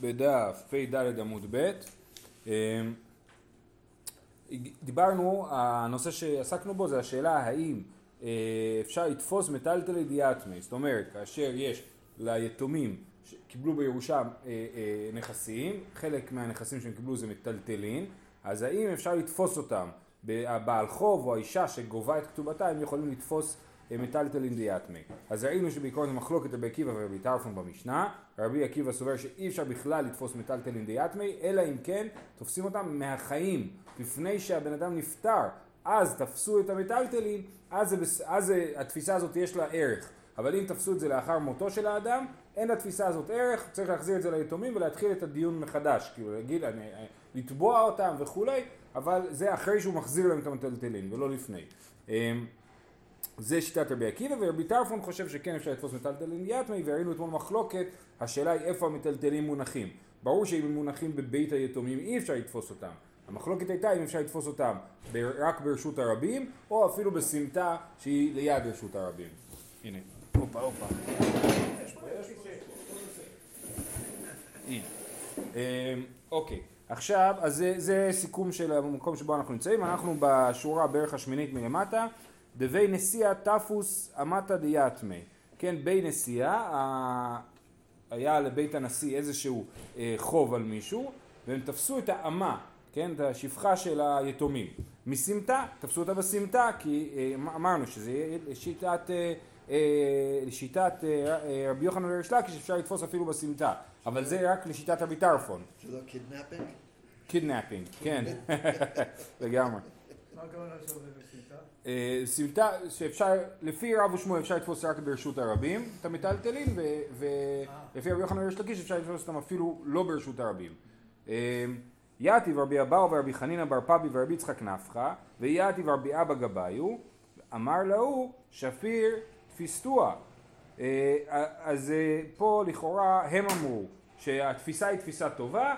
בדף פ"ד עמוד ב'. אמ, דיברנו, הנושא שעסקנו בו זה השאלה האם אה, אפשר לתפוס מטלטלי דיאטמי, זאת אומרת כאשר יש ליתומים שקיבלו בירושה אה, אה, נכסים, חלק מהנכסים שהם קיבלו זה מטלטלין, אז האם אפשר לתפוס אותם, הבעל חוב או האישה שגובה את כתובתה הם יכולים לתפוס מטלטלין דיאטמי. אז ראינו שבעיקרון זה מחלוקת רבי עקיבא ורבי טרפון במשנה, רבי עקיבא סובר שאי אפשר בכלל לתפוס מטלטלין דיאטמי, אלא אם כן תופסים אותם מהחיים, לפני שהבן אדם נפטר, אז תפסו את המטלטלין, אז, אז התפיסה הזאת יש לה ערך. אבל אם תפסו את זה לאחר מותו של האדם, אין לתפיסה הזאת ערך, צריך להחזיר את זה ליתומים ולהתחיל את הדיון מחדש, כאילו להגיד, אני, לתבוע אותם וכולי, אבל זה אחרי שהוא מחזיר להם את המטלטלין ולא לפני. זה שיטת רבי עקיבא ורבי טרפון חושב שכן אפשר לתפוס מטלטלין יתמי וראינו אתמול מחלוקת השאלה היא איפה המטלטלים מונחים. ברור שאם הם מונחים בבית היתומים אי אפשר לתפוס אותם. המחלוקת הייתה אם אפשר לתפוס אותם רק ברשות הרבים או אפילו בסמטה שהיא ליד רשות הרבים. הנה. הופה הופה. אמ, אוקיי. עכשיו אז זה, זה סיכום של המקום שבו אנחנו נמצאים. אנחנו בשורה בערך השמינית מלמטה דבי נשיאה תפוס אמתא דיתמי, כן, בי נשיאה, היה לבית הנשיא איזשהו אה, חוב על מישהו, והם תפסו את האמה, כן, את השפחה של היתומים. מסימטא, תפסו אותה בסמטה, כי אה, אמרנו שזה שיטת, אה, שיטת רבי יוחנן וריש לקיש, אפשר לתפוס אפילו בסמטה, אבל זה רק לשיטת רבי טרפון. זה לא kidnapping? kidnapping, כן, לגמרי. הכוונה שעובד בסמטה? סמטה שאפשר, לפי רב ושמואל אפשר לתפוס רק ברשות הרבים את המיטלטלין ולפי רבי יוחנן וריש לקיש אפשר לתפוס אותם אפילו לא ברשות הרבים. יתיב רבי אבאו ורבי חנינא בר פבי ורבי יצחק נפחא ויתיב רבי אבא גבאיו אמר להוא שפיר תפיסתוה אז פה לכאורה הם אמרו שהתפיסה היא תפיסה טובה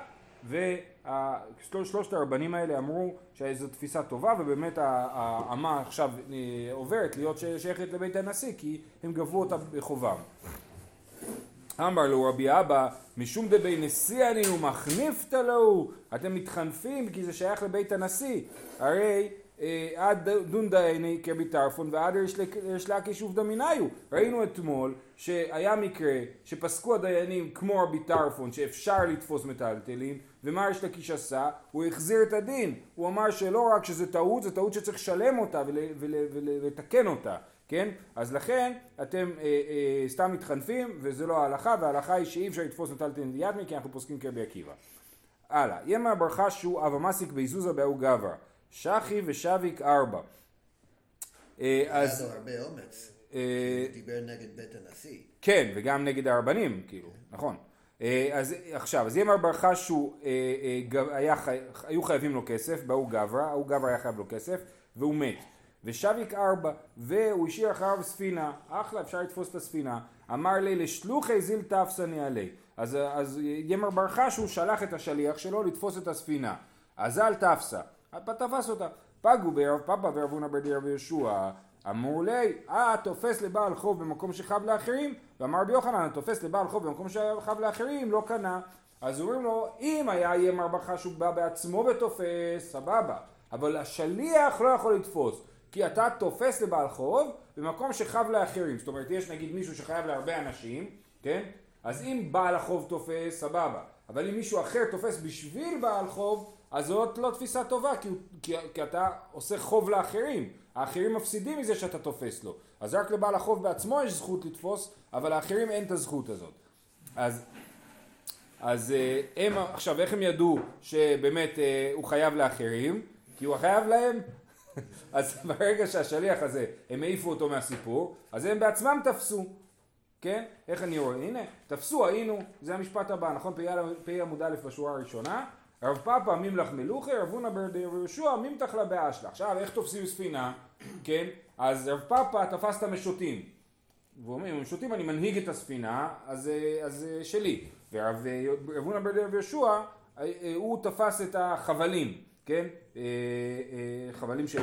ושלושת הרבנים האלה אמרו שזו תפיסה טובה ובאמת האמה עכשיו אה, עוברת להיות שייכת לבית הנשיא כי הם גבו אותה בחובם. אמר לו רבי אבא משום דבי נשיא אני ומחניפתא לו אתם מתחנפים כי זה שייך לבית הנשיא הרי אה, עד דון דייני כרבי טרפון ועד ריש לקיש עובדא מניו ראינו אתמול שהיה מקרה שפסקו הדיינים כמו רבי טרפון שאפשר לתפוס מטלטלים ומה ריש לקיש עשה? הוא החזיר את הדין הוא אמר שלא רק שזה טעות זה טעות שצריך לשלם אותה ולתקן אותה כן? אז לכן אתם אה, אה, סתם מתחנפים וזה לא ההלכה וההלכה היא שאי אפשר לתפוס מטלטלין דיאטמי כי אנחנו פוסקים כרבי עקיבא הלאה ימא ברכה שהוא אבא מסיק באיזוזה באו גברא שחי ושביק ארבע. אה, אז... היה לו הרבה אומץ. אה, דיבר נגד בית הנשיא. כן, וגם נגד הרבנים, כאילו, נכון. אה, אז עכשיו, אז ימר בר חשו, היו חייבים לו כסף, באו גברא, ההוא גברא היה חייב לו כסף, והוא מת. ושביק ארבע, והוא השאיר אחריו ספינה, אחלה, אפשר לתפוס את הספינה. אמר לי, לשלוחי זיל תפסני עלי. אז, אז ימר בר חשו שלח את השליח שלו לתפוס את הספינה. אזל תפסה. תפס אותה. פגו בערב פאפה וערבונה ברדי רבי יהושע. אמרו לי, אה, תופס לבעל חוב במקום שחב לאחרים, ואמר רבי יוחנן, תופס לבעל חוב במקום שחב לאחרים, לא קנה. אז אומרים לו, אם היה יהיה מרבחה שהוא בא בעצמו ותופס, סבבה. אבל השליח לא יכול לתפוס, כי אתה תופס לבעל חוב במקום שחב לאחרים. זאת אומרת, יש נגיד מישהו שחייב להרבה אנשים, כן? אז אם בעל החוב תופס, סבבה. אבל אם מישהו אחר תופס בשביל בעל חוב, אז זאת לא תפיסה טובה, כי, כי, כי אתה עושה חוב לאחרים. האחרים מפסידים מזה שאתה תופס לו. אז רק לבעל החוב בעצמו יש זכות לתפוס, אבל לאחרים אין את הזכות הזאת. אז, אז אה, הם, עכשיו איך הם ידעו שבאמת אה, הוא חייב לאחרים? כי הוא חייב להם. אז ברגע שהשליח הזה, הם העיפו אותו מהסיפור, אז הם בעצמם תפסו. כן? איך אני רואה? הנה, תפסו, היינו, זה המשפט הבא, נכון? פ"א עמוד א' בשורה הראשונה. רב פאפא מימלך מלוכי, רב הונא ביהושע מימתח לה באשלה. עכשיו, איך תופסים ספינה? כן? אז רב פאפא תפס את המשוטים. והוא אומר, אם משוטים אני מנהיג את הספינה, אז, אז שלי. ורב הונא ביהושע, הוא תפס את החבלים, כן? חבלים של,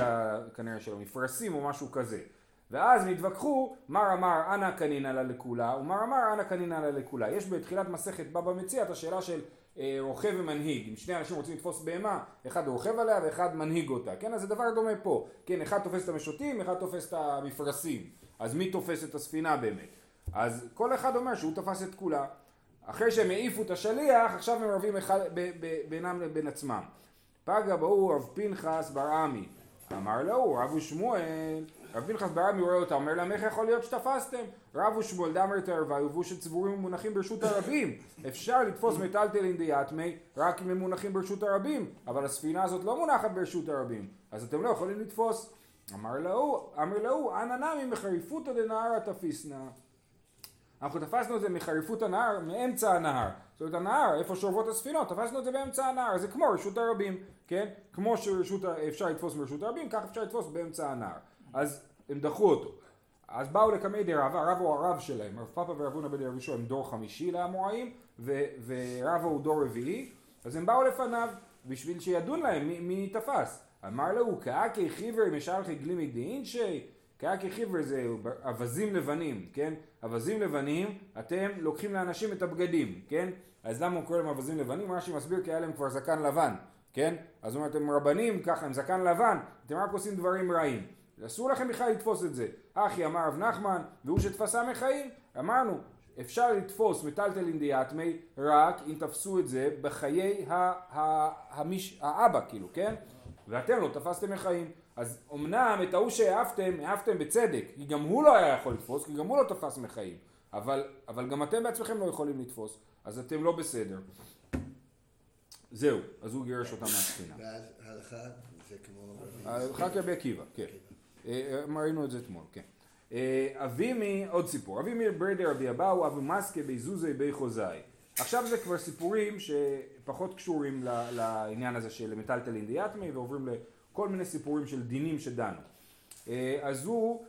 כנראה של המפרשים או משהו כזה. ואז נתווכחו, מר אמר אנא קנינא לה לכולה, ומר אמר אנא קנינא לה לכולה. יש בתחילת מסכת בבא מציע את השאלה של אה, רוכב ומנהיג. אם שני אנשים רוצים לתפוס בהמה, אחד רוכב עליה ואחד מנהיג אותה. כן, אז זה דבר דומה פה. כן, אחד תופס את המשוטים, אחד תופס את המפרשים. אז מי תופס את הספינה באמת? אז כל אחד אומר שהוא תפס את כולה. אחרי שהם העיפו את השליח, עכשיו הם רבים בינם לבין עצמם. פגע בהו רב פנחס בר עמי. אמר לו, רבו שמואל, רב פנחס בר עמי רואה אותה, אומר להם איך יכול להיות שתפסתם? רבו שמואל דמר תערבה, יובאו שצבורים ומונחים ברשות הרבים. אפשר לתפוס מטלטלין דיאטמי רק אם הם מונחים ברשות הרבים, אבל הספינה הזאת לא מונחת ברשות הרבים, אז אתם לא יכולים לתפוס. אמר לו, אמר לו, אנא נמי מחריפותא דנהרא תפיסנא. אנחנו תפסנו את זה מחריפות הנהר, מאמצע הנהר. זאת אומרת הנהר, איפה שעוברות הספינות, תפסנו את זה באמצע הנהר, זה כמו רשות הרבים, כן? כמו שאפשר לתפוס ברשות הרבים, כך אפשר לתפוס באמצע הנהר. אז הם דחו אותו. אז באו לקמי די רבא, רבא הוא הרב שלהם, רב פאפה ורב הונא בן ראשון הם דור חמישי לאמוראים, ורבא הוא דור רביעי, אז הם באו לפניו בשביל שידון להם מי, מי תפס. אמר לו, כאקי חיבר משלחי גלימי דאינשי, כאקי חיבר זה אווזים לבנים, כן? אווזים לבנים, אתם לוקחים לאנשים את הבגדים, כן? אז למה הוא קורא להם אווזים לבנים? רש"י מסביר כי היה להם כבר זקן לבן, כן? אז הוא אומר, אתם רבנים ככה עם זקן לבן, אתם רק עושים דברים רעים. אסור לכם בכלל לתפוס את זה. אחי אמר רב נחמן, והוא שתפסה מחיים, אמרנו, אפשר לתפוס מטלטלין דיאטמי רק אם תפסו את זה בחיי ה- ה- המש- האבא, כאילו, כן? ואתם לא תפסתם מחיים. אז אמנם את ההוא שהעפתם, העפתם בצדק, כי גם הוא לא היה יכול לתפוס, כי גם הוא לא תפס מחיים. אבל, אבל גם אתם בעצמכם לא יכולים לתפוס, אז אתם לא בסדר. זהו, אז הוא גירש אותם מהספינה. ואז הלכה זה כמו... הלכה כרבי עקיבא, כן. אה, אה, ראינו את זה אתמול, כן. אה, אבימי, עוד סיפור, אבימי ברדר אבי אבאו, אבי מסקה ביזוזי בי חוזאי. עכשיו זה כבר סיפורים שפחות קשורים לעניין הזה של מטלטלין דיאטמי ועוברים לכל מיני סיפורים של דינים שדנו. אז הוא,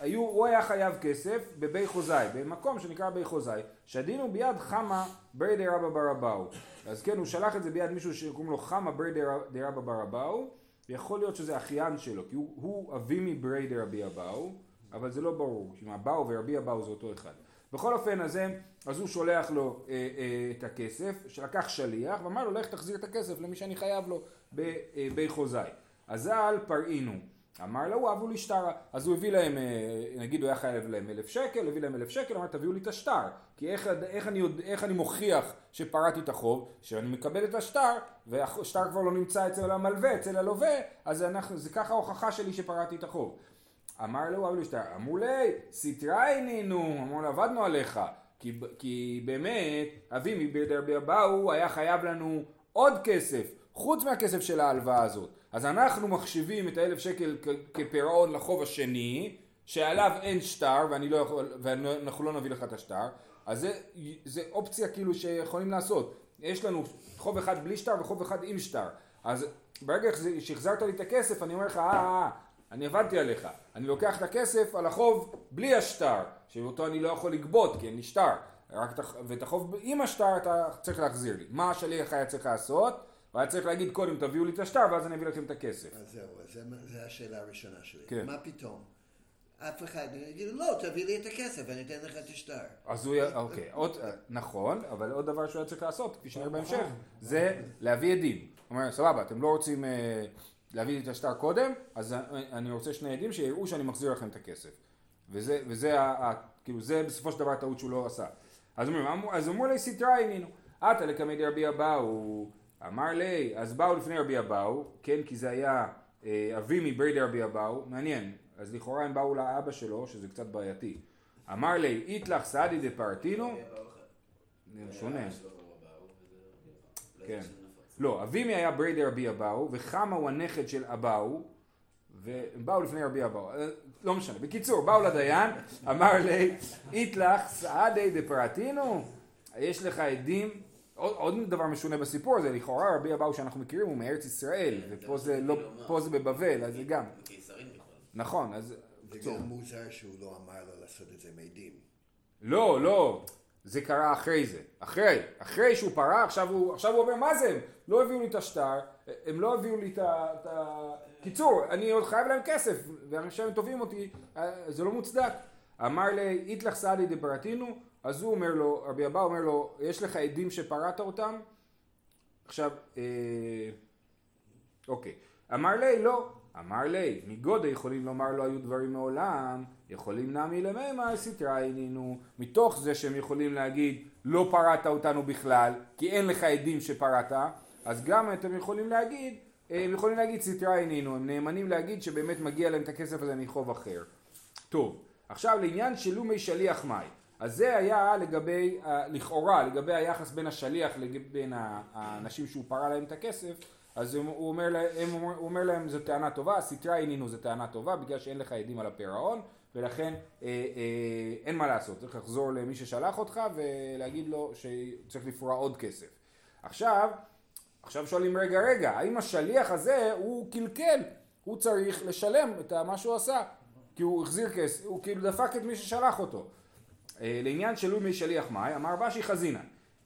היו, הוא היה חייב כסף בבי חוזאי, במקום שנקרא בי חוזאי, שהדין הוא ביד חמא ברי דרבא בר אבאו. אז כן, הוא שלח את זה ביד מישהו שקוראים לו חמא ברי דרבא בר אבאו. ויכול להיות שזה אחיין שלו, כי הוא, הוא אבי מברי דרבי אבאו, אבל זה לא ברור, אם אבאו ורבי אבאו זה אותו אחד. בכל אופן, אז, אז הוא שולח לו אה, אה, את הכסף, שלקח שליח, ואמר לו, לך תחזיר את הכסף למי שאני חייב לו בבי חוזאי. אזל פרעינו. אמר לו, אבו לי שטרה. אז הוא הביא להם, אה, נגיד הוא היה חייב להם אלף שקל, הביא להם אלף שקל, אמר תביאו לי את השטר. כי איך, איך, אני, איך אני מוכיח שפרעתי את החוב? שאני מקבל את השטר, והשטר כבר לא נמצא אצל המלווה, אצל הלווה, אז אנחנו, זה ככה ההוכחה שלי שפרעתי את החוב. אמר לו, אבו לי שטר, אמרו לי, סיטרייני נו, אמרו לו, עבדנו עליך. כי, כי באמת, אבי מבידר באו היה חייב לנו עוד כסף, חוץ מהכסף של ההלוואה הזאת. אז אנחנו מחשיבים את האלף שקל כפירעון לחוב השני, שעליו אין שטר ואני לא יכול, ואנחנו לא נביא לך את השטר, אז זה, זה אופציה כאילו שיכולים לעשות. יש לנו חוב אחד בלי שטר וחוב אחד עם שטר. אז ברגע שהחזרת לי את הכסף אני אומר לך, אה, אה, אה, אני עבדתי עליך. אני לוקח את הכסף על החוב בלי השטר, שאותו אני לא יכול לגבות כי אין לי שטר. רק ואת החוב עם השטר אתה צריך להחזיר לי. מה השליח היה צריך לעשות? הוא היה צריך להגיד קודם תביאו לי את השטר ואז אני אביא לכם את הכסף. אז זהו, זו השאלה הראשונה שלי. כן. מה פתאום? אף אחד יגיד לא, תביא לי את הכסף ואני אתן לך את השטר. אז הוא, אוקיי, עוד, נכון, אבל עוד דבר שהוא היה צריך לעשות, כפי שנראה בהמשך, זה להביא עדים. הוא אומר, סבבה, אתם לא רוצים אה, להביא לי את השטר קודם, אז אני רוצה שני עדים שיראו שאני מחזיר לכם את הכסף. וזה, וזה, ה, כאילו, זה בסופו של דבר הטעות שהוא לא עשה. אז אומרים, אז אמרו לי סיטרא עינינו, עתה לקמי דרבי אבאו אמר לי, אז באו לפני רבי אבאו, כן, כי זה היה אה, אבי מברי דרבי אבאו, מעניין, אז לכאורה הם באו לאבא שלו, שזה קצת בעייתי. אמר לי, איתלך סעדי דפרטינו, שונה. כן. לא, אבימי היה ברי דרבי אבאו, וחמה הוא הנכד של אבאו, והם באו לפני רבי אבאו, אה, לא משנה. בקיצור, באו לדיין, אמר לי, איתלך סעדי דפרטינו, יש לך עדים עוד, עוד דבר משונה בסיפור הזה, לכאורה רבי אבאו שאנחנו מכירים הוא מארץ ישראל, כן, ופה זה לא, פה זה בבבל, אז זה גם. נכון, אז... זה גם מוזר שהוא לא אמר לו לעשות את זה עם עדים. לא, לא. זה קרה אחרי זה, אחרי, אחרי שהוא פרע, עכשיו הוא, עכשיו הוא אומר מה זה הם? לא הביאו לי את השטר, הם לא הביאו לי את ה... קיצור, אני עוד חייב להם כסף, ועכשיו הם תובעים אותי, אה, זה לא מוצדק. אמר לי, איתלך סעדי דברתינו, אז הוא אומר לו, רבי אבא אומר לו, יש לך עדים שפרעת אותם? עכשיו, אה, אוקיי. אמר לי, לא. אמר לי, מגודל יכולים לומר לא היו דברים מעולם, יכולים נמי למימה סטרא עינינו, מתוך זה שהם יכולים להגיד לא פרעת אותנו בכלל, כי אין לך עדים שפרעת, אז גם אתם יכולים להגיד, הם יכולים להגיד סטרא עינינו, הם נאמנים להגיד שבאמת מגיע להם את הכסף הזה מחוב אחר. טוב, עכשיו לעניין שלומי שליח מאי, אז זה היה לגבי, לכאורה, לגבי היחס בין השליח לבין האנשים שהוא פרע להם את הכסף, אז הוא אומר, להם, הוא אומר להם זו טענה טובה, סטרא עינינו זו טענה טובה בגלל שאין לך עדים על הפירעון ולכן אה, אה, אין מה לעשות, צריך לחזור למי ששלח אותך ולהגיד לו שצריך לפרוע עוד כסף. עכשיו, עכשיו שואלים רגע רגע, האם השליח הזה הוא קלקל, הוא צריך לשלם את מה שהוא עשה, כי הוא החזיר כסף, הוא כאילו דפק את מי ששלח אותו. אה, לעניין שלו מי שליח מאי, אמר בשי חזינא,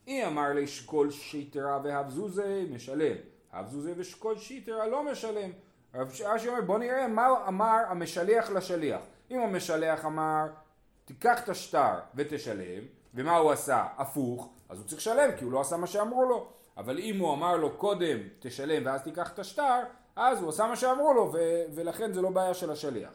אי אמר לי שכל שיטרה והבזוזה משלם, הבזוזה ושכל שיטרה לא משלם. רש"י אומר בוא נראה מה אמר המשליח לשליח. אם המשלח אמר תיקח את השטר ותשלם, ומה הוא עשה? הפוך, אז הוא צריך לשלם כי הוא לא עשה מה שאמרו לו. אבל אם הוא אמר לו קודם תשלם ואז תיקח את השטר, אז הוא עשה מה שאמרו לו ו- ולכן זה לא בעיה של השליח.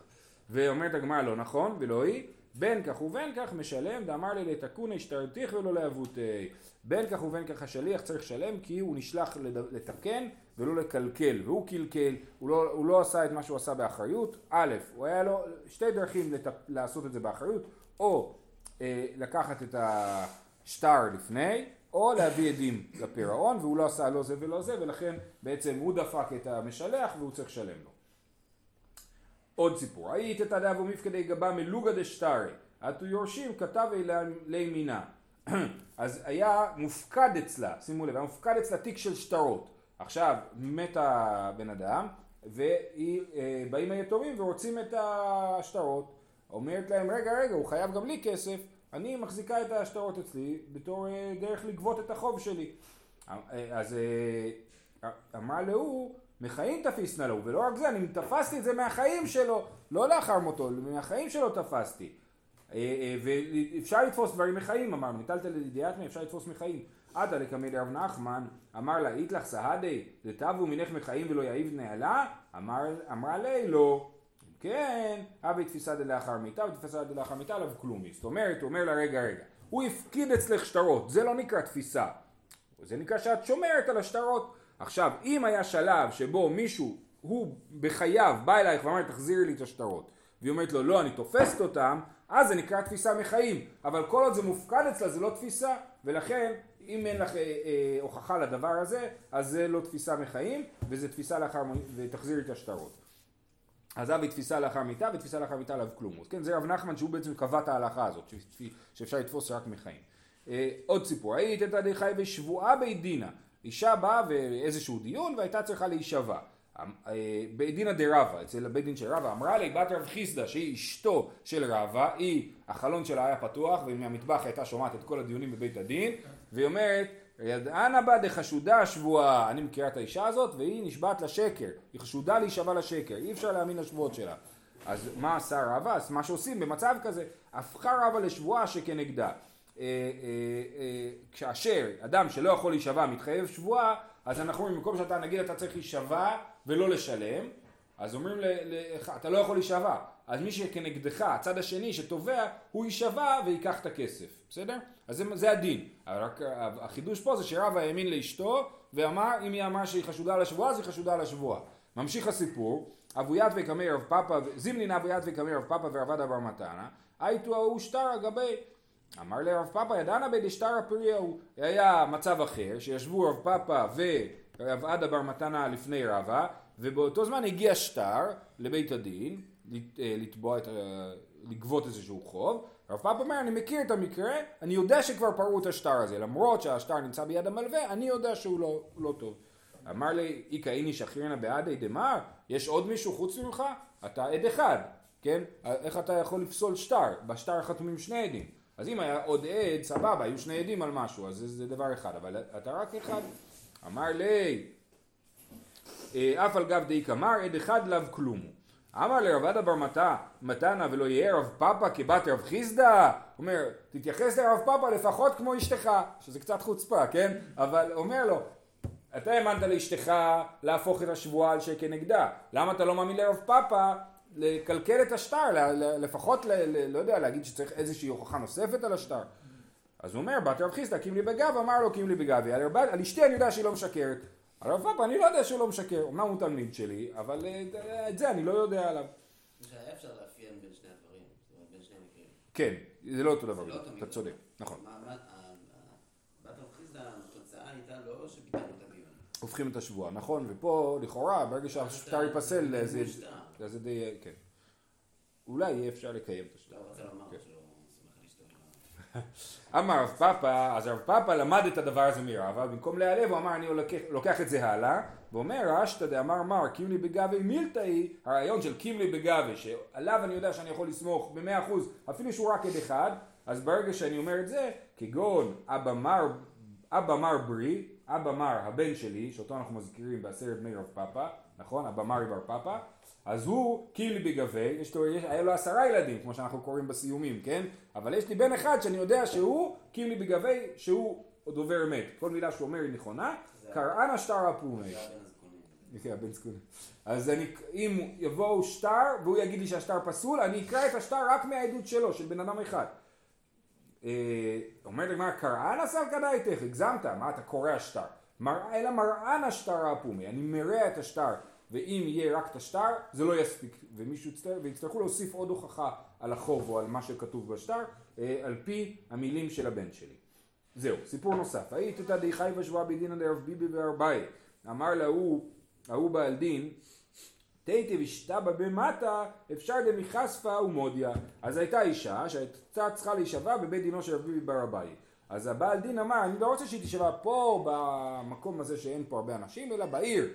ואומרת הגמרא לא נכון ולא היא, בין כך ובין כך משלם, דאמר לי לתקון השתרתיך ולא לאבותי. בין כך ובין כך השליח צריך לשלם כי הוא נשלח לתקן ולא לקלקל, והוא קלקל, הוא לא, הוא לא עשה את מה שהוא עשה באחריות. א', הוא היה לו שתי דרכים לת... לעשות את זה באחריות, או אה, לקחת את השטר לפני, או להביא עדים לפירעון, והוא לא עשה לא זה ולא זה, ולכן בעצם הוא דפק את המשלח והוא צריך לשלם לו. עוד סיפור, היית את הדאבו מפקדי גבה מלוגה דשטרי, עטו יורשים כתב אלי מינה. אז היה מופקד אצלה, שימו לב, היה מופקד אצלה תיק של שטרות. עכשיו מת הבן אדם ובאים אה, היתומים ורוצים את השטרות. אומרת להם רגע רגע הוא חייב גם לי כסף אני מחזיקה את השטרות אצלי בתור אה, דרך לגבות את החוב שלי. אה, אז אמרה להוא מחיים תפיסנה לו ולא רק זה אני תפסתי את זה מהחיים שלו לא לאחר מותו מהחיים שלו תפסתי ואפשר לתפוס דברים מחיים אמרנו ניטלת לידיעת מי אפשר לתפוס מחיים עדה לקמי דרב נחמן, אמר לה איתלך סהדי, דתבו מינך מחיים ולא יעיב נעלה? אמר, אמרה לי לא. כן, אבי תפיסה דלאחר מיתה ותפיסה דלאחר מיתה עליו כלומי. זאת אומרת, הוא אומר לה רגע רגע, הוא הפקיד אצלך שטרות, זה לא נקרא תפיסה. זה נקרא שאת שומרת על השטרות. עכשיו, אם היה שלב שבו מישהו, הוא בחייו בא אלייך ואמר תחזירי לי את השטרות, והיא אומרת לו לא אני תופסת אותם, אז זה נקרא תפיסה מחיים, אבל כל עוד זה מופקד אצלה זה לא תפיסה, ולכן אם אין לך אה, אה, הוכחה לדבר הזה, אז זה לא תפיסה מחיים, וזה תפיסה לאחר, ותחזירי את השטרות. אז אבי תפיסה לאחר מיתה, ותפיסה לאחר מיתה עליו כלומוס. כן, זה רב נחמן שהוא בעצם קבע את ההלכה הזאת, שאפשר לתפוס רק מחיים. אה, עוד סיפור, היית את הדחי בשבועה בית דינה. אישה באה באיזשהו דיון והייתה צריכה להישבע. אה, בית דינא דרבה, אצל בית דין של רבה, אמרה לי בת רב חיסדא שהיא אשתו של רבה, היא, החלון שלה היה פתוח ומהמטבח הייתה שומעת את כל הדיונים בבית הדין והיא אומרת ידענה בה דחשודה שבועה, אני מכירה את האישה הזאת והיא נשבעת לשקר, היא חשודה להישבע לשקר, אי אפשר להאמין לשבועות שלה. אז מה עשה רבה? אז מה שעושים במצב כזה, הפכה רבה לשבועה שכנגדה. אה, אה, אה, כאשר אדם שלא יכול להישבע מתחייב שבועה, אז אנחנו אומרים, במקום שאתה נגיד אתה צריך להישבע ולא לשלם, אז אומרים לך, אתה לא יכול להישבע. אז מי שכנגדך, הצד השני שתובע, הוא יישבע וייקח את הכסף, בסדר? אז זה, זה הדין. רק החידוש פה זה שרב האמין לאשתו ואמר, אם היא אמרה שהיא חשודה על השבועה, אז היא חשודה על השבועה. ממשיך הסיפור, אבוית וקמי רב פאפא, זימנין אבוית וקמי רב פאפא ורבד אבר מתנה, הייתו ההוא שטר אגבי אמר לרב פאפא ידענה בדשתרא פריהו היה מצב אחר שישבו רב פאפא ורב עדה בר מתנה לפני רבא ובאותו זמן הגיע שטר לבית הדין אה, לתבוע את, לגבות איזשהו חוב. רב פאפא אומר אני מכיר את המקרה אני יודע שכבר פרעו את השטר הזה למרות שהשטר נמצא ביד המלווה אני יודע שהוא לא, לא טוב. אמר לי איכא איני שכירנה בעדי דמר יש עוד מישהו חוץ ממך? אתה עד אחד כן? איך אתה יכול לפסול שטר? בשטר חתומים שני עדים אז אם היה עוד עד, סבבה, היו שני עדים על משהו, אז זה, זה דבר אחד, אבל אתה רק אחד. אמר לי, אה, אף על גב די קמר, עד אחד לאו כלום. אמר לרבדה בר מתה, מתנה ולא יהיה רב פאפה כבת רב חיסדא? אומר, תתייחס לרב פאפה לפחות כמו אשתך, שזה קצת חוצפה, כן? אבל אומר לו, אתה האמנת לאשתך להפוך את השבועה על שכנגדה, למה אתה לא מאמין לרב פאפה לקלקל את השטר, לפחות, ל, ל, לא יודע, להגיד שצריך איזושהי הוכחה נוספת על השטר? אז הוא אומר, בת רב חיסדא, קים לי בגב, אמר לו קים לי בגבי, על, על אשתי אני יודע שהיא לא משקרת. על רב פאפה אני לא יודע שהוא לא משקר, אמנם הוא תלמיד שלי, אבל אה, את זה אני לא יודע עליו. היה אפשר לאפיין בין שני הדברים, בין שני מקרים. כן, זה לא אותו דבר, לא אתה צודק, נכון. הופכים את השבועה, נכון? ופה לכאורה ברגע שהשטר ייפסל זה די, כן. אולי יהיה אפשר לקיים את השטר. אמר רב פאפה, אז רב פאפה למד את הדבר הזה מרבה, במקום להיעלב הוא אמר אני לוקח את זה הלאה, ואומר רשתא דאמר מר קימלי בגבי מילתאי, הרעיון של קימלי בגבי, שעליו אני יודע שאני יכול לסמוך במאה אחוז, אפילו שהוא רק עד אחד, אז ברגע שאני אומר את זה, כגון אבא מר, אבא מר ברי, אבא מר הבן שלי, שאותו אנחנו מזכירים בעשרת בני רב פאפה, נכון? אבא מרי בר פאפה, אז הוא קילי בגבי, יש לו, יש, היה לו עשרה ילדים, כמו שאנחנו קוראים בסיומים, כן? אבל יש לי בן אחד שאני יודע שהוא קילי בגבי, שהוא דובר אמת. כל מילה שהוא אומר היא נכונה, קראנה שטר הפומי. הבן זקונים. אז אני, אם יבואו שטר והוא יגיד לי שהשטר פסול, אני אקרא את השטר רק מהעדות שלו, של בן אדם אחד. אה, אומרת הגמרא, קראנה סלקא דייתך, הגזמת, מה אתה קורא השטר? אלא מראן השטר הפומי, אני מרע את השטר ואם יהיה רק את השטר זה לא יספיק ומישהו יצטרך, ויצטרכו להוסיף עוד הוכחה על החוב או על מה שכתוב בשטר אה, על פי המילים של הבן שלי. זהו, סיפור נוסף. היית די חי בשבועה בדינא דרב ביבי וארבעי אמר להוא, ההוא בעל דין תיתי ושתבא במטה אפשר דמיחשפה ומודיה. אז הייתה אישה שהייתה צריכה להישבע בבית דינו של רב ביבי ברביי. אז הבעל דין אמר אני לא רוצה שהיא תישבע פה במקום הזה שאין פה הרבה אנשים אלא בעיר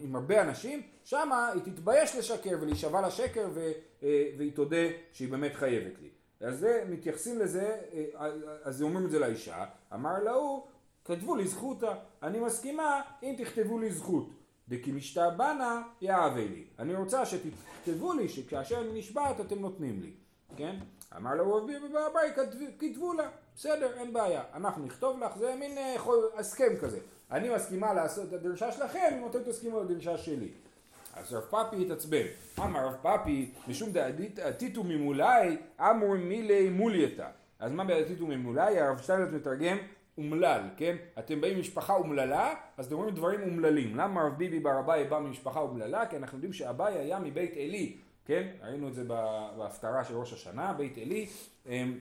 עם הרבה אנשים, שמה היא תתבייש לשקר ולהישבע לשקר ו, אה, והיא תודה שהיא באמת חייבת לי. אז זה, מתייחסים לזה, אה, אז אומרים את זה לאישה, אמר להוא, כתבו לי זכותה, אני מסכימה אם תכתבו לי זכות. דכי משתבנה יאהבה לי. אני רוצה שתכתבו לי שכאשר אני נשבעת אתם נותנים לי, כן? אמר לו רבי בבית כתבו לה, בסדר, אין בעיה, אנחנו נכתוב לך, זה מין אה, הסכם כזה. אני מסכימה לעשות את הדרישה שלכם אם אתם תסכימו לדרישה שלי. אז רב פאפי התעצבן. אמר רב פאפי, משום דעתיתו ממולי, אמור מילי מולייתא. אז מה בעתיתו ממולי? הרב שטיינלץ מתרגם אומלל, כן? אתם באים ממשפחה אומללה, אז אתם אומרים דברים אומללים. למה רב ביבי בר אביי בא ממשפחה אומללה? כי אנחנו יודעים שאביי היה מבית עלי, כן? ראינו את זה בהפטרה של ראש השנה, בית עלי. אמ,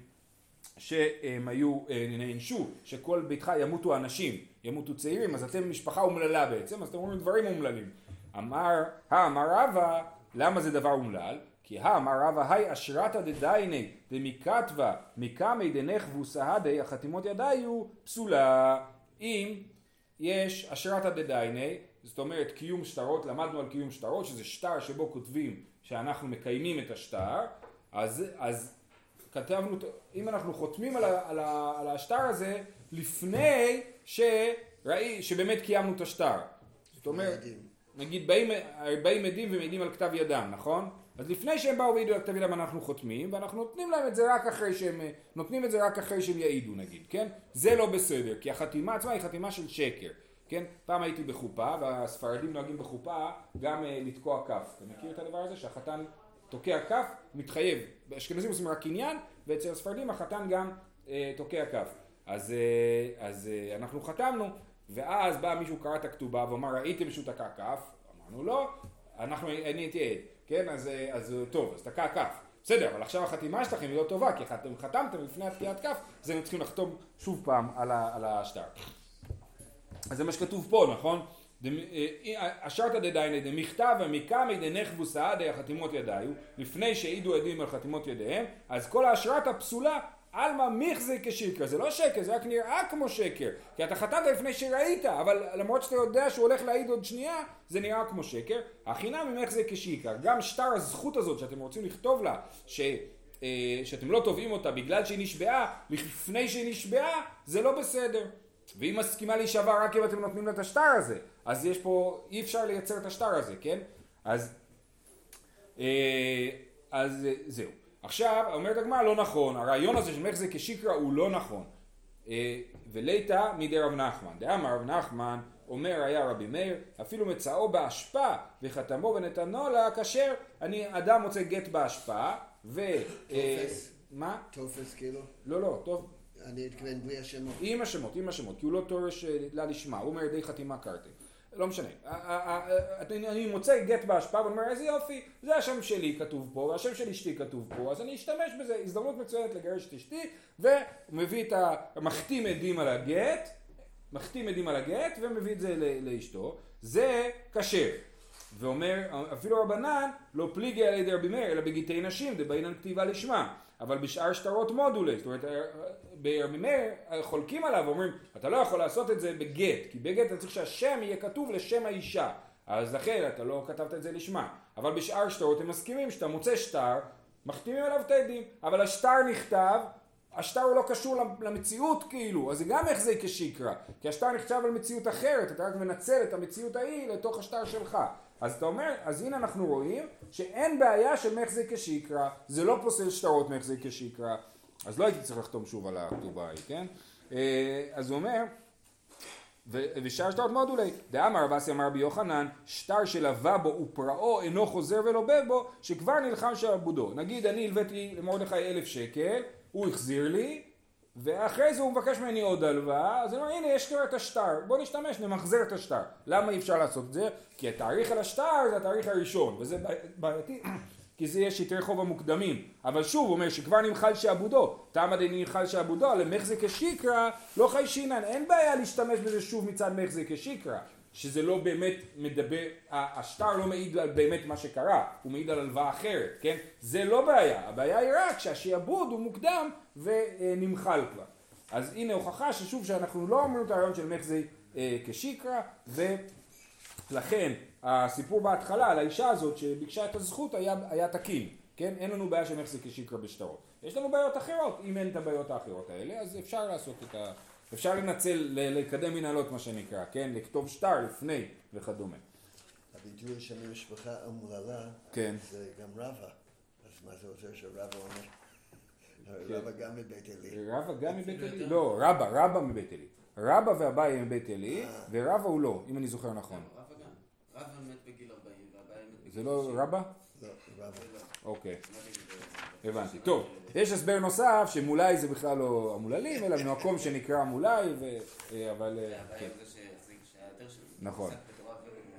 שהם היו, אה, נענשו, שכל ביתך ימותו אנשים, ימותו צעירים, אז אתם משפחה אומללה בעצם, אז אתם אומרים דברים אומללים. אמר, האמר רבא, למה זה דבר אומלל? כי האמר רבא, היי אשרתא דדייני דמיקטווה מקמי דנחבו סהדי החתימות ידיו פסולה. אם יש אשרתא דדייני, זאת אומרת קיום שטרות, למדנו על קיום שטרות, שזה שטר שבו כותבים שאנחנו מקיימים את השטר, אז, אז כתבנו, אם אנחנו חותמים על, ה, על, ה, על השטר הזה לפני שראי, שבאמת קיימנו את השטר. זאת אומרת, נגיד באים, באים עדים ומעידים על כתב ידם, נכון? אז לפני שהם באו והעידו על כתב ידם אנחנו חותמים ואנחנו נותנים להם את זה רק אחרי שהם, נותנים את זה רק אחרי שהם יעידו נגיד, כן? זה לא בסדר, כי החתימה עצמה היא חתימה של שקר, כן? פעם הייתי בחופה והספרדים נוהגים בחופה גם uh, לתקוע כף, אתה מכיר את הדבר הזה? שהחתן תוקע כף, מתחייב. באשכנזים עושים רק קניין, ואצל הספרדים החתן גם אה, תוקע כף. אז, אה, אז אה, אנחנו חתמנו, ואז בא מישהו קרא את הכתובה ואמר ראיתם שהוא תקע כף? אמרנו לא, אנחנו, אני הייתי עד, כן? אז, אה, אז טוב, אז תקע כף. בסדר, אבל עכשיו החתימה שלכם היא לא טובה, כי אתם חתמתם לפני התקיעת כף, אז הם צריכים לחתום שוב פעם על, על השטר. אז זה מה שכתוב פה, נכון? אשרתא דדייני דמכתב ומקמי דנחבו סעדי החתימות ידיו לפני שהעידו עדים על חתימות ידיהם אז כל האשרתא פסולה עלמא מיכזי כשיקר זה לא שקר זה רק נראה כמו שקר כי אתה חתמת לפני שראית אבל למרות שאתה יודע שהוא הולך להעיד עוד שנייה זה נראה כמו שקר החינם ממך זה כשיקר גם שטר הזכות הזאת שאתם רוצים לכתוב לה ש... אה, שאתם לא תובעים אותה בגלל שהיא נשבעה, לפני שהיא נשבעה, זה לא בסדר. והיא מסכימה להישבע רק אם אתם נותנים לה את השטר הזה. אז יש פה, אי אפשר לייצר את השטר הזה, כן? אז, אה, אז אה, זהו. עכשיו, אומרת הגמרא לא נכון, הרעיון הזה של מחזק כשיקרא הוא לא נכון. אה, וליתא מידי רב נחמן. דאמר רב נחמן אומר היה רבי מאיר, אפילו מצאו באשפה וחתמו ונתנו לה כשר, אני אדם מוצא גט באשפה ו... טופס. מה? טופס כאילו? לא, לא, טוב. אני אתכוון בלי השמות. עם השמות, עם השמות, כי הוא לא תורש אה, לה לשמה, הוא אומר ידי חתימה קרתי. לא משנה. אני מוצא גט באשפה ואומר איזה יופי, זה השם שלי כתוב פה, והשם של אשתי כתוב פה, אז אני אשתמש בזה, הזדמנות מצוינת לגרש את אשתי, ומביא את ה... מחתים עדים על הגט, מחתים עדים על הגט ומביא את זה לאשתו, זה כשר. ואומר, אפילו רבנן לא פליגי על ידי רבי מאיר, אלא בגיטי נשים, דבעינן כתיבה לשמה. אבל בשאר שטרות מודולי, זאת אומרת, ברבי מאיר חולקים עליו ואומרים, אתה לא יכול לעשות את זה בגט, כי בגט אתה צריך שהשם יהיה כתוב לשם האישה. אז לכן אתה לא כתבת את זה לשמה. אבל בשאר שטרות הם מסכימים שאתה מוצא שטר, מחתימים עליו את העדים, אבל השטר נכתב השטר הוא לא קשור למציאות כאילו, אז זה גם זה כשיקרא, כי השטר נכתב על מציאות אחרת, אתה רק מנצל את המציאות ההיא לתוך השטר שלך. אז אתה אומר, אז הנה אנחנו רואים שאין בעיה של מחזי כשיקרא, זה לא פוסל שטרות מחזי כשיקרא, אז לא הייתי צריך לחתום שוב על הכתובה ההיא, כן? אה, אז הוא אומר, ושאר שטרות מאוד אולי, דאמר רב אמר רבי יוחנן, שטר שלווה בו ופרעו אינו חוזר ולובב בו, שכבר נלחם שעבודו. נגיד אני הלוויתי למרדכי אלף שקל, הוא החזיר לי, ואחרי זה הוא מבקש ממני עוד הלוואה, אז אני אומר, הנה יש כבר את השטר, בוא נשתמש, נמחזר את השטר. למה אי אפשר לעשות את זה? כי התאריך על השטר זה התאריך הראשון, וזה בעייתי, כי זה יש יתרי חוב המוקדמים. אבל שוב, הוא אומר שכבר נמחל שעבודו, תמא דנמחל שעבודו, למחזק כשיקרא, לא חיישינן, אין בעיה להשתמש בזה שוב מצד מחזק כשיקרא. שזה לא באמת מדבר, השטר לא מעיד על באמת מה שקרה, הוא מעיד על הלוואה אחרת, כן? זה לא בעיה, הבעיה היא רק שהשעבוד הוא מוקדם ונמחל כבר. אז הנה הוכחה ששוב שאנחנו לא אומרים את הרעיון של מחזי אה, כשיקרא, ולכן הסיפור בהתחלה על האישה הזאת שביקשה את הזכות היה, היה תקין, כן? אין לנו בעיה של מחזי כשיקרא בשטרות. יש לנו בעיות אחרות, אם אין את הבעיות האחרות האלה, אז אפשר לעשות את ה... אפשר לנצל, לקדם מנהלות מה שנקרא, כן? לכתוב שטר לפני וכדומה. הביטוי של משפחה אומללה, כן. זה גם רבה. אז מה זה עוזר שרבה אומר? כן. רבה גם מבית עלי. רבה גם מבית עלי? לא, רבה, רבה מבית עלי. רבה ואביי הם מבית עלי, אה. ורבה הוא לא, אם אני זוכר נכון. רבא גם. רבא מת בגיל 40 והבעיה מת בגיל זה לא רבה? לא, רבה. אוקיי, מה תגיד, אה, הבנתי. טוב, יש הסבר נוסף שמולאי זה בכלל לא המוללים, אלא ממקום שנקרא מולאי, ו- אה, אבל... אה, כן. נכון.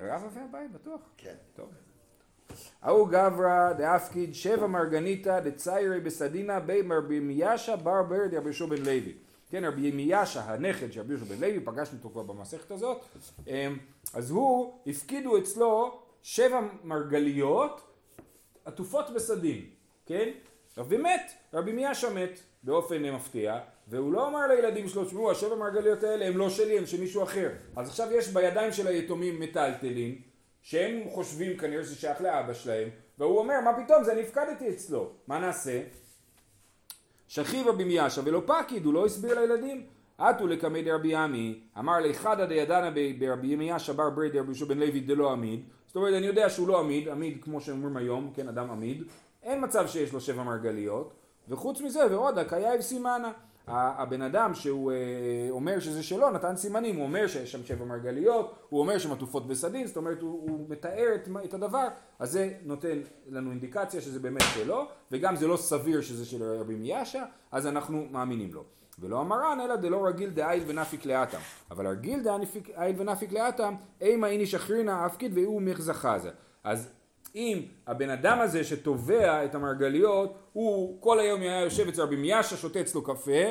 ובאמונה. רבה ואביי, בטוח. כן. טוב. ההוא גברא דאפקיד שבע מרגניתא דציירי בסדינא בי רבי מיאשה בר ברד רבי יהושע בן לוי. כן, רבי מיאשה, הנכד של רבי יהושע בן לוי, פגשנו אותו כבר במסכת הזאת, אמ, אז הוא, הפקידו אצלו שבע מרגליות עטופות בסדין, כן? רבי מת, רבי מיאשה מת באופן מפתיע, והוא לא אמר לילדים שלו, תשמעו, השבע מרגליות האלה הם לא שלי, הם של מישהו אחר. אז עכשיו יש בידיים של היתומים מטלטלים, שהם חושבים כנראה שזה שייך לאבא שלהם, והוא אומר, מה פתאום, זה אני הפקדתי אצלו, מה נעשה? שכיב רבי מיאשה ולא פקיד, הוא לא הסביר לילדים. עטו לקמי דרבי עמי, אמר ליחדא דידנא ברבי מיאשה בר ברי דרבי יהושע בן לוי דלא עמיד. זאת אומרת, אני יודע שהוא לא עמיד, עמיד כמו שאומרים היום, כן, אדם עמיד. אין מצב שיש לו שבע מרגליות, וחוץ מזה, ועוד, הקייב סימנה. הבן אדם שהוא אה, אומר שזה שלו נתן סימנים, הוא אומר שיש שם שבע מרגליות, הוא אומר שהן עטופות בסדין, זאת אומרת הוא, הוא מתאר את, את הדבר, אז זה נותן לנו אינדיקציה שזה באמת שלו, וגם זה לא סביר שזה של רבי מיאשה, אז אנחנו מאמינים לו. ולא המרן אלא דלא רגיל דאיל ונפיק לאטם. אבל הרגיל דאיל ונפיק לאטם, אימה איני שחרינה אפקיד והוא מחזחזה. אז אם הבן אדם הזה שתובע את המרגליות, הוא כל היום היה יושב אצל רבי מיאשה, שותה אצלו קפה,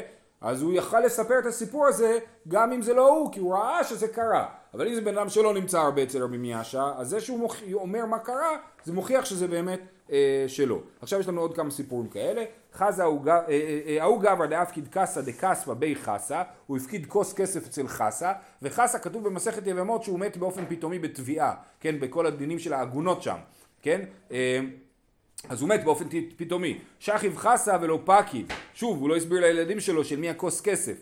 אז הוא יכל לספר את הסיפור הזה גם אם זה לא הוא, כי הוא ראה שזה קרה. אבל אם זה בן אדם שלא נמצא הרבה אצל רבי מיאשה, אז זה שהוא מוכ... אומר מה קרה, זה מוכיח שזה באמת אה, שלו. עכשיו יש לנו עוד כמה סיפורים כאלה. חזה ההוא אה, אה, גברא דאפקיד קסא דקספא בי חסא, הוא הפקיד כוס כסף אצל חסא, וחסא כתוב במסכת יבמות שהוא מת באופן פתאומי בתביעה, כן, בכל הדינים של העגונות שם. כן? אז הוא מת באופן פתאומי. שכיב חסא ולא פקיד. שוב, הוא לא הסביר לילדים שלו של מי הכוס כסף.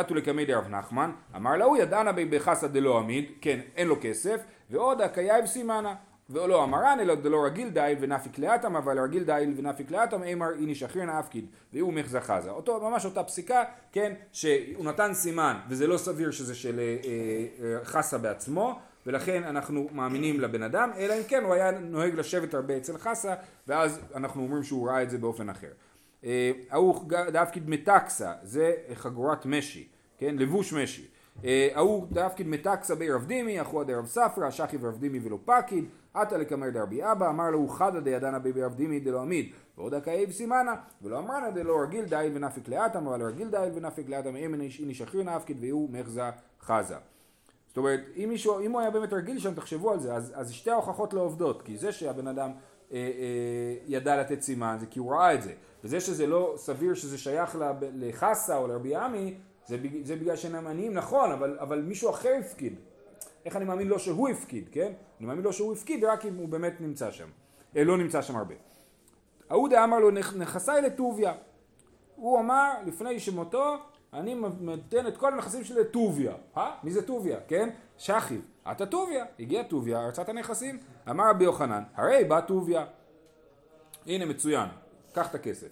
אתו לקמיה דרב נחמן, אמר להו ידענא ביה בחסא דלא אמיד, כן, אין לו כסף, ועוד הא קא יהיב סימנא. ולא אמרן אלא דלא רגיל דעייל ונפיק להתם אבל רגיל דעייל ונפיק להתם אימר איניש אחרינא אפקיד ואיהו מיחזא חזא אותו ממש אותה פסיקה כן שהוא נתן סימן וזה לא סביר שזה של אה, אה, חסא בעצמו ולכן אנחנו מאמינים לבן אדם אלא אם כן הוא היה נוהג לשבת הרבה אצל חסא ואז אנחנו אומרים שהוא ראה את זה באופן אחר. אה, ההוא דאפקיד מטכסא זה חגורת משי כן? לבוש משי. ההוא דאפקיד מטכסא בי רב דימי אחוה דרב ספרא שכיב רב דימי ולא פקיד אתא לקמיה דרבי אבא, אמר להו חדא דידענא ביה ברב דימי דלא אמיד, ועוד הא קא יהיב סימנא, ולא אמרן אלא דלא רגיל דעייל ונפיק להתם, אבל רגיל דעייל ונפיק להתם, אימר איניש אחרינא אפקיד ואיהו מיחזא חזה. זאת אומרת, אם, מישהו, אם הוא היה באמת רגיל שם, תחשבו על זה, אז, אז שתי ההוכחות לא עובדות, כי זה שהבן אדם אה, אה, ידע לתת סימן, זה כי הוא ראה את זה, וזה שזה לא סביר שזה שייך לחסה או לרבי עמי, זה, זה בגלל שאינם עניים, נכון, אבל, אבל מישהו אחר הפקיד, איך אני מאמין לו שהוא הפקיד, כן? אני מאמין לו שהוא הפקיד רק אם הוא באמת נמצא שם, אה, לא נמצא שם הרבה. אהודה אמר לו נכסי לטוביה. הוא אמר לפני שמותו אני נותן את כל הנכסים שלי לטוביה. אה? מי זה טוביה? כן? שחיב. אתה טוביה. הגיע טוביה, הרצת הנכסים. אמר רבי יוחנן, הרי בא טוביה. הנה מצוין, קח את הכסף.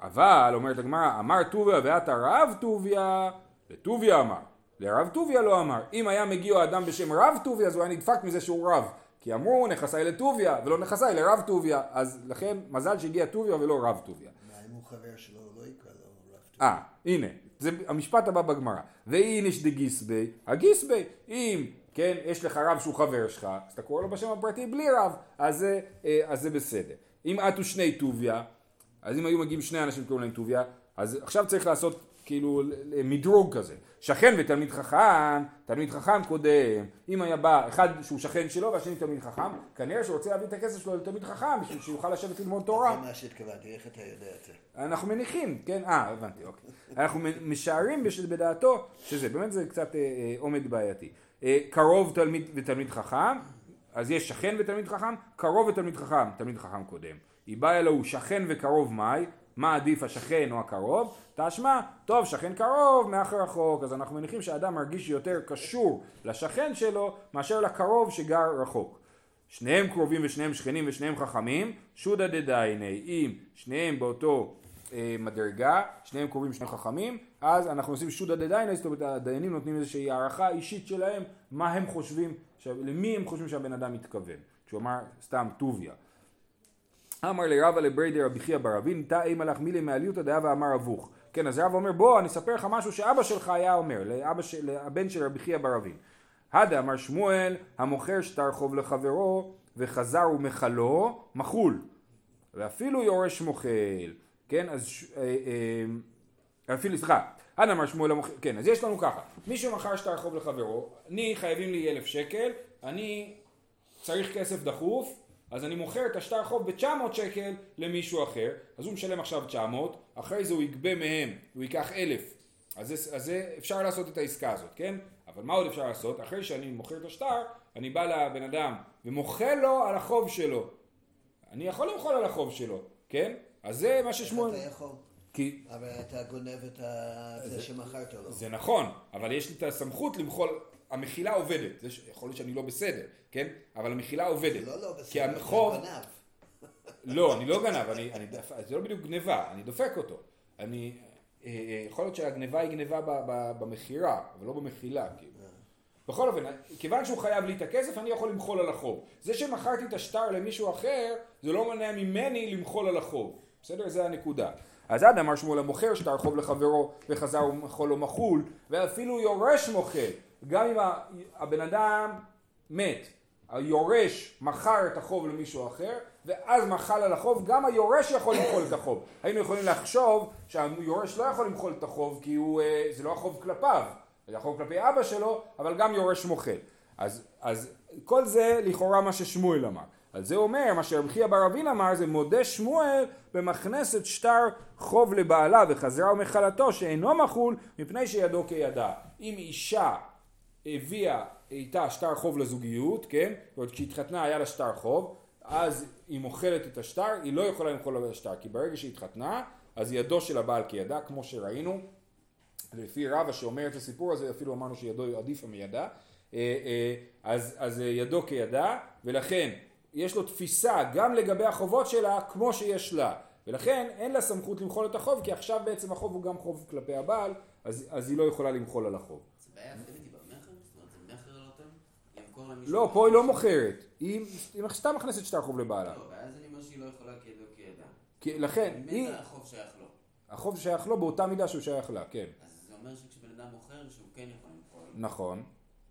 אבל, אומרת הגמרא, אמר טוביה ואתה רב טוביה, לטוביה אמר. לרב טוביה לא אמר. אם היה מגיע אדם בשם רב טוביה, אז הוא היה נדפק מזה שהוא רב. כי אמרו נכסי לטוביה, ולא נכסי לרב טוביה. אז לכן, מזל שהגיע טוביה ולא רב טוביה. מה אם הוא חבר שלו, לא יקרא לו רב טוביה. אה, הנה. זה המשפט הבא בגמרא. ואיניש דגיסבי, הגיסבי. אם, כן, יש לך רב שהוא חבר שלך, אז אתה קורא לו בשם הפרטי בלי רב, אז אה, אז זה בסדר. אם עטו שני טוביה, אז אם היו מגיעים שני אנשים שקוראים להם טוביה, אז עכשיו צריך לעשות כאילו מדרוג כזה. שכן ותלמיד חכם, תלמיד חכם קודם, אם היה בא אחד שהוא שכן שלו והשני תלמיד חכם, כנראה שהוא רוצה להביא את הכסף שלו לתלמיד חכם בשביל שיוכל לשבת ללמוד תורה. זה מה שהתכוונתי, איך אתה יודע את זה? אנחנו מניחים, כן, אה, הבנתי, אוקיי. אנחנו משערים בדעתו שזה, באמת זה קצת אה, אה, עומד בעייתי. אה, קרוב תלמיד ותלמיד חכם, אז יש שכן ותלמיד חכם, קרוב ותלמיד חכם, תלמיד חכם קודם. היא באה אלוהו שכן וקרוב מאי, מה עדיף השכן או הקרוב? תשמע, טוב שכן קרוב מאחר רחוק, אז אנחנו מניחים שהאדם מרגיש יותר קשור לשכן שלו מאשר לקרוב שגר רחוק. שניהם קרובים ושניהם שכנים ושניהם חכמים, שודא דדייני, אם שניהם באותו אה, מדרגה, שניהם קרובים ושניהם חכמים, אז אנחנו עושים שודא דדייני, זאת אומרת הדיינים נותנים איזושהי הערכה אישית שלהם, מה הם חושבים, למי הם חושבים שהבן אדם מתכוון, כשהוא אמר סתם טוביה. אמר לרבה לבריידר רבי חייא ברבין, תא אימא לך מילי מעליותא דאבה אמר אבוך. כן, אז רב אומר בוא אני אספר לך משהו שאבא שלך היה אומר, לאבא של, לבן של רבי חייא ברבין. הדה אמר שמואל, המוכר שטר חוב לחברו וחזר ומחלו, מחול. ואפילו יורש מוכל. כן, אז אה, אה, אפילו, סליחה, הדה אמר שמואל המוכר, כן, אז יש לנו ככה, מישהו מכר שטר חוב לחברו, אני חייבים לי אלף שקל, אני צריך כסף דחוף, אז אני מוכר את השטר חוב ב-900 שקל למישהו אחר, אז הוא משלם עכשיו 900, אחרי זה הוא יגבה מהם, הוא ייקח 1,000. אז זה, אז זה אפשר לעשות את העסקה הזאת, כן? אבל מה עוד אפשר לעשות? אחרי שאני מוכר את השטר, אני בא לבן אדם ומוכר לו על החוב שלו. אני יכול למחול על החוב שלו, כן? אז זה מה ששמואל... אתה יכול? כי... אבל אתה גונב את זה שמכרת לו. זה נכון, אבל יש לי את הסמכות למחול המחילה עובדת, זה יכול להיות שאני לא בסדר, כן? אבל המחילה עובדת. לא לא בסדר, אתה גנב. לא, אני לא גנב, אני, אני, זה לא בדיוק גניבה, אני דופק אותו. אני, אה, אה, יכול להיות שהגניבה היא גניבה במכירה, אבל לא במחילה, כאילו. בכל אופן, כיוון שהוא חייב לי את הכסף, אני יכול למחול על החוב. זה שמכרתי את השטר למישהו אחר, זה לא מונע ממני למחול על החוב. בסדר? זה הנקודה. אז עד אמר שמואל המוכר שטר חוב לחברו וחזר ומחול לו מחול, ואפילו יורש מוכר. גם אם הבן אדם מת, היורש מכר את החוב למישהו אחר, ואז מחל על החוב, גם היורש יכול למחול את החוב. היינו יכולים לחשוב שהיורש לא יכול למחול את החוב כי הוא, אה, זה לא החוב כלפיו, זה החוב כלפי אבא שלו, אבל גם יורש מוחל. אז, אז כל זה לכאורה מה ששמואל אמר. על זה אומר, מה שרבי חייא בר אבין אמר, זה מודה שמואל במכנסת שטר חוב לבעלה וחזרה ומחלתו שאינו מחול מפני שידו כידה. אם אישה הביאה איתה שטר חוב לזוגיות, כן? זאת אומרת כשהתחתנה היה לה שטר חוב, אז היא מוכלת את השטר, היא לא יכולה למחול על השטר, כי ברגע שהיא התחתנה, אז ידו של הבעל כידה, כמו שראינו, לפי רבא שאומר את הסיפור הזה, אפילו אמרנו שידו עדיפה מידה, אה, אה, אז, אז ידו כידה, ולכן יש לו תפיסה גם לגבי החובות שלה כמו שיש לה, ולכן אין לה סמכות למחול את החוב, כי עכשיו בעצם החוב הוא גם חוב כלפי הבעל, אז, אז היא לא יכולה למחול על החוב. זה בעיה אקטיבית במכר? זאת אומרת, זה מכר לא טוב? היא ימכור למישהו... לא, פה היא לא מוכרת, היא, היא סתם מכנסת שטר חוב לבעלה. לא, ואז אני אומר שהיא לא יכולה. כי, לכן, היא, החוב שייך לו. החוב שייך לו באותה מידה שהוא שייך לה, כן. אז זה אומר שכשבן אדם מוכר, שהוא כן יכול למכור. נכון.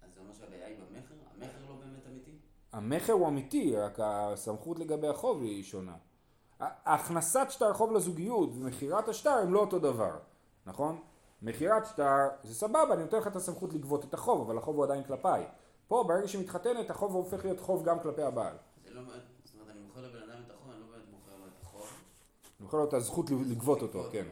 אז זה אומר שהבעיה היא במכר? המכר לא באמת אמיתי? המכר הוא אמיתי, רק הסמכות לגבי החוב היא שונה. הכנסת שטר חוב לזוגיות ומכירת השטר הם לא אותו דבר, נכון? מכירת שטר זה סבבה, אני נותן לך את הסמכות לגבות את החוב, אבל החוב הוא עדיין כלפיי. פה ברגע שמתחתנת החוב הופך להיות חוב גם כלפי הבעל. זה לא... זאת אומרת, אני מוכר לבן אדם את החוב, אני לא באמת מוכר לו את החוב. אני מוכר לו את הזכות לגבות אותו, כן.